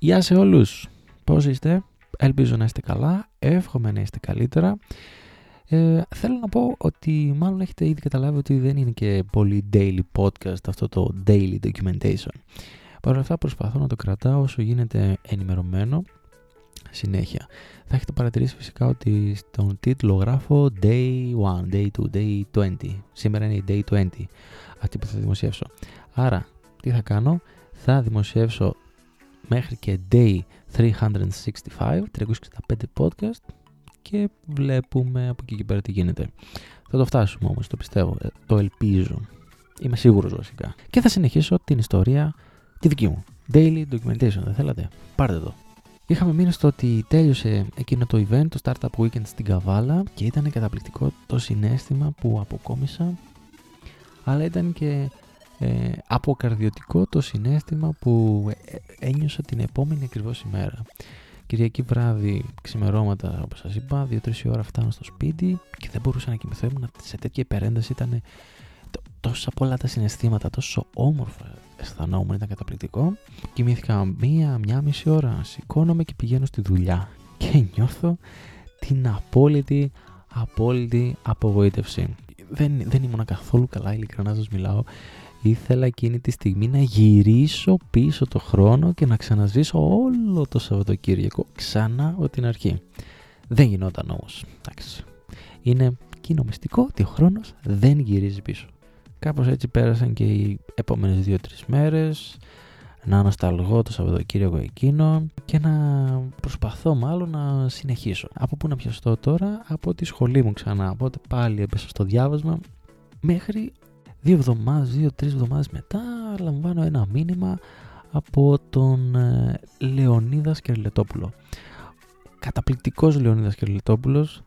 Γεια σε όλους! Πώς είστε; Ελπίζω να είστε καλά, εύχομαι να είστε καλύτερα. Ε, θέλω να πω ότι μάλλον έχετε ήδη καταλάβει ότι δεν είναι και πολύ daily podcast αυτό το daily documentation. Παρ' όλα αυτά προσπαθώ να το κρατάω όσο γίνεται ενημερωμένο συνέχεια. Θα έχετε παρατηρήσει φυσικά ότι στον τίτλο γράφω Day 1, Day 2, Day 20. Σήμερα είναι η Day 20 αυτή που θα δημοσιεύσω. Άρα, τι θα κάνω, θα δημοσιεύσω μέχρι και Day 365, 365 podcast και βλέπουμε από εκεί και πέρα τι γίνεται. Θα το φτάσουμε όμως, το πιστεύω, ε, το ελπίζω. Είμαι σίγουρος βασικά. Και θα συνεχίσω την ιστορία τη δική μου. Daily documentation, δεν θέλατε; Πάρτε το. Είχαμε μείνει στο ότι τέλειωσε εκείνο το event, το Startup Weekend στην Καβάλα και ήταν καταπληκτικό το συνέστημα που αποκόμισα αλλά ήταν και ε, αποκαρδιωτικό το συνέστημα που ε, ένιωσα την επόμενη ακριβώς ημέρα. Κυριακή βράδυ, ξημερώματα, όπως σας είπα, 2-3 ώρα φτάνω στο σπίτι και δεν μπορούσα να κοιμηθώ. Ήμουν σε τέτοια υπερένταση. Ήταν τόσα πολλά τα συναισθήματα, τόσο όμορφα αισθανόμουν, ήταν καταπληκτικό. Κοιμήθηκα μία, μία μισή ώρα. Σηκώνομαι και πηγαίνω στη δουλειά και νιώθω την απόλυτη, απόλυτη απογοήτευση. Δεν, δεν ήμουν καθόλου καλά, ειλικρινά σας μιλάω ήθελα εκείνη τη στιγμή να γυρίσω πίσω το χρόνο και να ξαναζήσω όλο το Σαββατοκύριακο ξανά από την αρχή. Δεν γινόταν όμως. Εντάξει. Είναι κοινομιστικό ότι ο χρόνος δεν γυρίζει πίσω. Κάπως έτσι πέρασαν και οι επόμενες δύο-τρεις μέρες να ανασταλγώ το Σαββατοκύριακο εκείνο και να προσπαθώ μάλλον να συνεχίσω. Από πού να πιαστώ τώρα, από τη σχολή μου ξανά, οπότε πάλι έπεσα στο διάβασμα μέχρι δύο εβδομάδες, δύο-τρεις εβδομάδες μετά λαμβάνω ένα μήνυμα από τον ε, Λεωνίδας Σκερλετόπουλο. Καταπληκτικός Λεωνίδας Σκερλετόπουλος,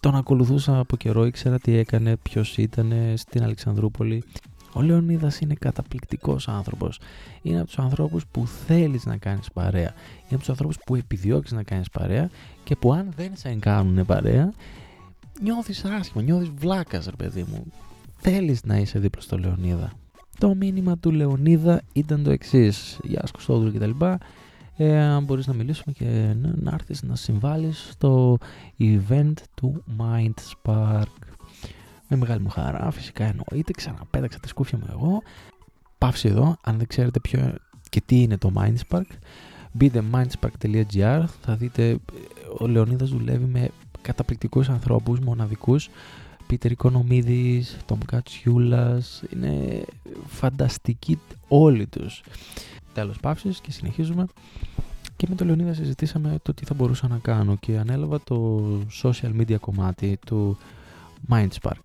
τον ακολουθούσα από καιρό, ήξερα τι έκανε, ποιος ήταν στην Αλεξανδρούπολη. Ο Λεωνίδας είναι καταπληκτικός άνθρωπος. Είναι από τους ανθρώπους που θέλεις να κάνεις παρέα. Είναι από τους ανθρώπους που επιδιώκεις να κάνεις παρέα και που αν δεν σε κάνουν παρέα, νιώθεις άσχημα, νιώθεις βλάκας ρε παιδί μου θέλεις να είσαι δίπλα στο Λεωνίδα. Το μήνυμα του Λεωνίδα ήταν το εξής. Γεια σου Κωστόδουλου κτλ. Ε, αν μπορείς να μιλήσουμε και να, να έρθεις να συμβάλλεις στο event του Mind Spark. Με μεγάλη μου χαρά, φυσικά εννοείται, ξαναπέταξα τη σκούφια μου εγώ. Πάυση εδώ, αν δεν ξέρετε ποιο και τι είναι το Mind Spark, μπείτε mindspark.gr, θα δείτε ο Λεωνίδας δουλεύει με καταπληκτικούς ανθρώπους, μοναδικούς, Πίτερ Οικονομίδης, Τόμ Κατσιούλας, είναι φανταστικοί όλοι τους. Τέλος παύσης και συνεχίζουμε. Και με τον Λεωνίδα συζητήσαμε το τι θα μπορούσα να κάνω και ανέλαβα το social media κομμάτι του Mindspark.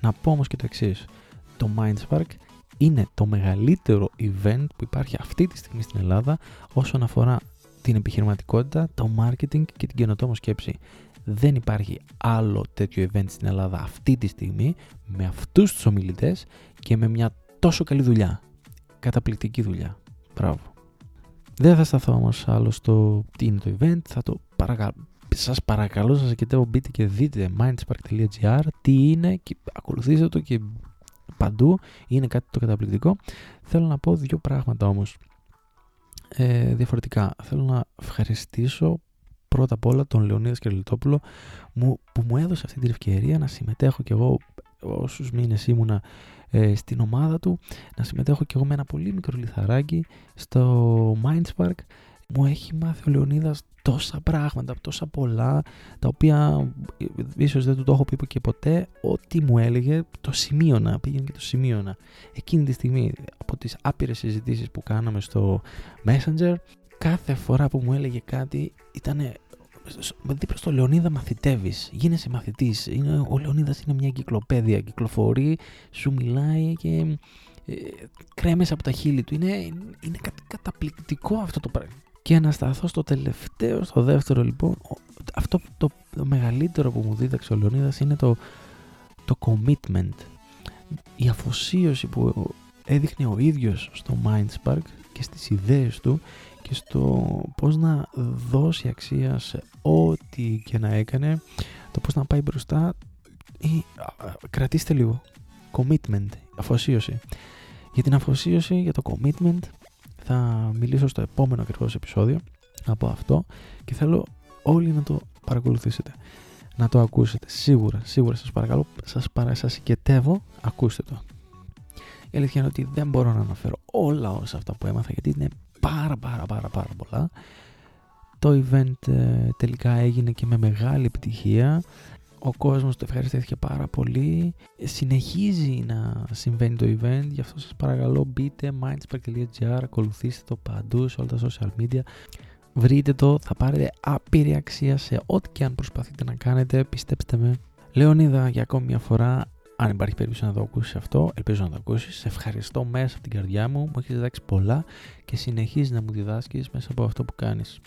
Να πω όμως και το εξής. Το Mindspark είναι το μεγαλύτερο event που υπάρχει αυτή τη στιγμή στην Ελλάδα όσον αφορά την επιχειρηματικότητα, το marketing και την καινοτόμο σκέψη. Δεν υπάρχει άλλο τέτοιο event στην Ελλάδα αυτή τη στιγμή με αυτούς τους ομιλητές και με μια τόσο καλή δουλειά. Καταπληκτική δουλειά. Μπράβο. Δεν θα σταθώ όμως άλλο στο τι είναι το event, θα το παρακαλώ. Σας παρακαλώ, σας ζητάω μπείτε και δείτε mindspark.gr τι είναι και ακολουθήστε το και παντού είναι κάτι το καταπληκτικό. Θέλω να πω δύο πράγματα όμως ε, διαφορετικά. Θέλω να ευχαριστήσω πρώτα απ' όλα τον Λεωνίδας Σκερλιτόπουλο μου, που μου έδωσε αυτή την ευκαιρία να συμμετέχω κι εγώ όσους μήνες ήμουνα ε, στην ομάδα του να συμμετέχω κι εγώ με ένα πολύ μικρό λιθαράκι στο Mindspark μου έχει μάθει ο Λεωνίδας τόσα πράγματα, τόσα πολλά τα οποία ε, ίσως δεν του το έχω πει και ποτέ ό,τι μου έλεγε το σημείωνα, πήγαινε και το σημείωνα. Εκείνη τη στιγμή από τις άπειρες συζητήσεις που κάναμε στο Messenger κάθε φορά που μου έλεγε κάτι ήταν δίπλα στο Λεωνίδα μαθητεύεις, γίνεσαι μαθητής. Είναι, ο Λεωνίδας είναι μια κυκλοπαίδεια, κυκλοφορεί, σου μιλάει και ε, κρέμες από τα χείλη του. Είναι, είναι καταπληκτικό αυτό το πράγμα. Και να σταθώ στο τελευταίο, στο δεύτερο λοιπόν, αυτό το, το μεγαλύτερο που μου δίδαξε ο Λεωνίδας είναι το, το commitment. Η αφοσίωση που έδειχνε ο ίδιος στο Mindspark και στις ιδέες του και στο πώς να δώσει αξία σε ό,τι και να έκανε, το πώς να πάει μπροστά ή κρατήστε λίγο. Commitment, αφοσίωση. Για την αφοσίωση, για το commitment, θα μιλήσω στο επόμενο ακριβώς επεισόδιο από αυτό και θέλω όλοι να το παρακολουθήσετε. Να το ακούσετε. Σίγουρα, σίγουρα σας παρακαλώ, σας, παρα, σας συγκετεύω, ακούστε το. Η αλήθεια είναι ότι δεν μπορώ να αναφέρω όλα όσα αυτά που έμαθα γιατί είναι πάρα πάρα πάρα πάρα πολλά. Το event ε, τελικά έγινε και με μεγάλη επιτυχία. Ο κόσμος το ευχαριστήθηκε πάρα πολύ. Συνεχίζει να συμβαίνει το event, γι' αυτό σας παρακαλώ μπείτε mindspark.gr, ακολουθήστε το παντού σε όλα τα social media. Βρείτε το, θα πάρετε άπειρη αξία σε ό,τι και αν προσπαθείτε να κάνετε, πιστέψτε με. Λεωνίδα, για ακόμη μια φορά, αν υπάρχει περίπτωση να το ακούσεις αυτό, ελπίζω να το ακούσεις. Σε ευχαριστώ μέσα από την καρδιά μου, μου έχεις διδάξει πολλά και συνεχίζεις να μου διδάσκεις μέσα από αυτό που κάνεις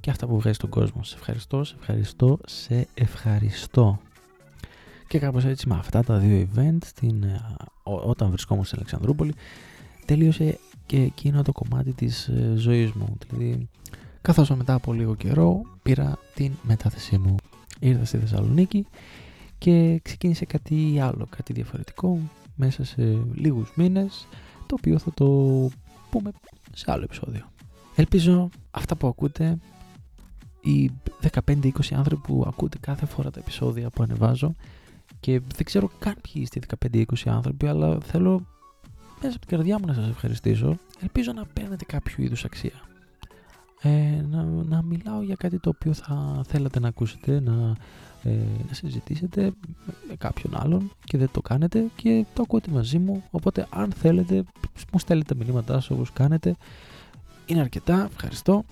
και αυτά που βγάζει στον κόσμο. Σε ευχαριστώ, σε ευχαριστώ, σε ευχαριστώ. Και κάπως έτσι με αυτά τα δύο event στην, ε, όταν βρισκόμουν στην Αλεξανδρούπολη τελείωσε και εκείνο το κομμάτι της ε, ζωής μου. Δηλαδή καθώς μετά από λίγο καιρό πήρα την μετάθεσή μου. Ήρθα στη Θεσσαλονίκη και ξεκίνησε κάτι άλλο, κάτι διαφορετικό μέσα σε λίγους μήνες το οποίο θα το πούμε σε άλλο επεισόδιο. Ελπίζω αυτά που ακούτε οι 15-20 άνθρωποι που ακούτε κάθε φορά τα επεισόδια που ανεβάζω και δεν ξέρω καν ποιοι είστε 15-20 άνθρωποι αλλά θέλω μέσα από την καρδιά μου να σας ευχαριστήσω ελπίζω να παίρνετε κάποιο είδους αξία ε, να, να μιλάω για κάτι το οποίο θα θέλατε να ακούσετε να, ε, να συζητήσετε με κάποιον άλλον και δεν το κάνετε και το ακούτε μαζί μου οπότε αν θέλετε μου στέλνετε μηνύματά σας όπως κάνετε είναι αρκετά, ευχαριστώ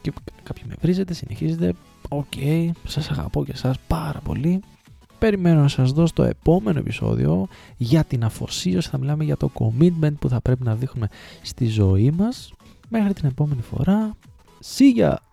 και κάποιοι με βρίζετε, συνεχίζετε. OK, okay, σας αγαπώ και εσάς πάρα πολύ. Περιμένω να σας δώσω το επόμενο επεισόδιο για την αφοσίωση. Θα μιλάμε για το commitment που θα πρέπει να δείχνουμε στη ζωή μας. Μέχρι την επόμενη φορά. See ya!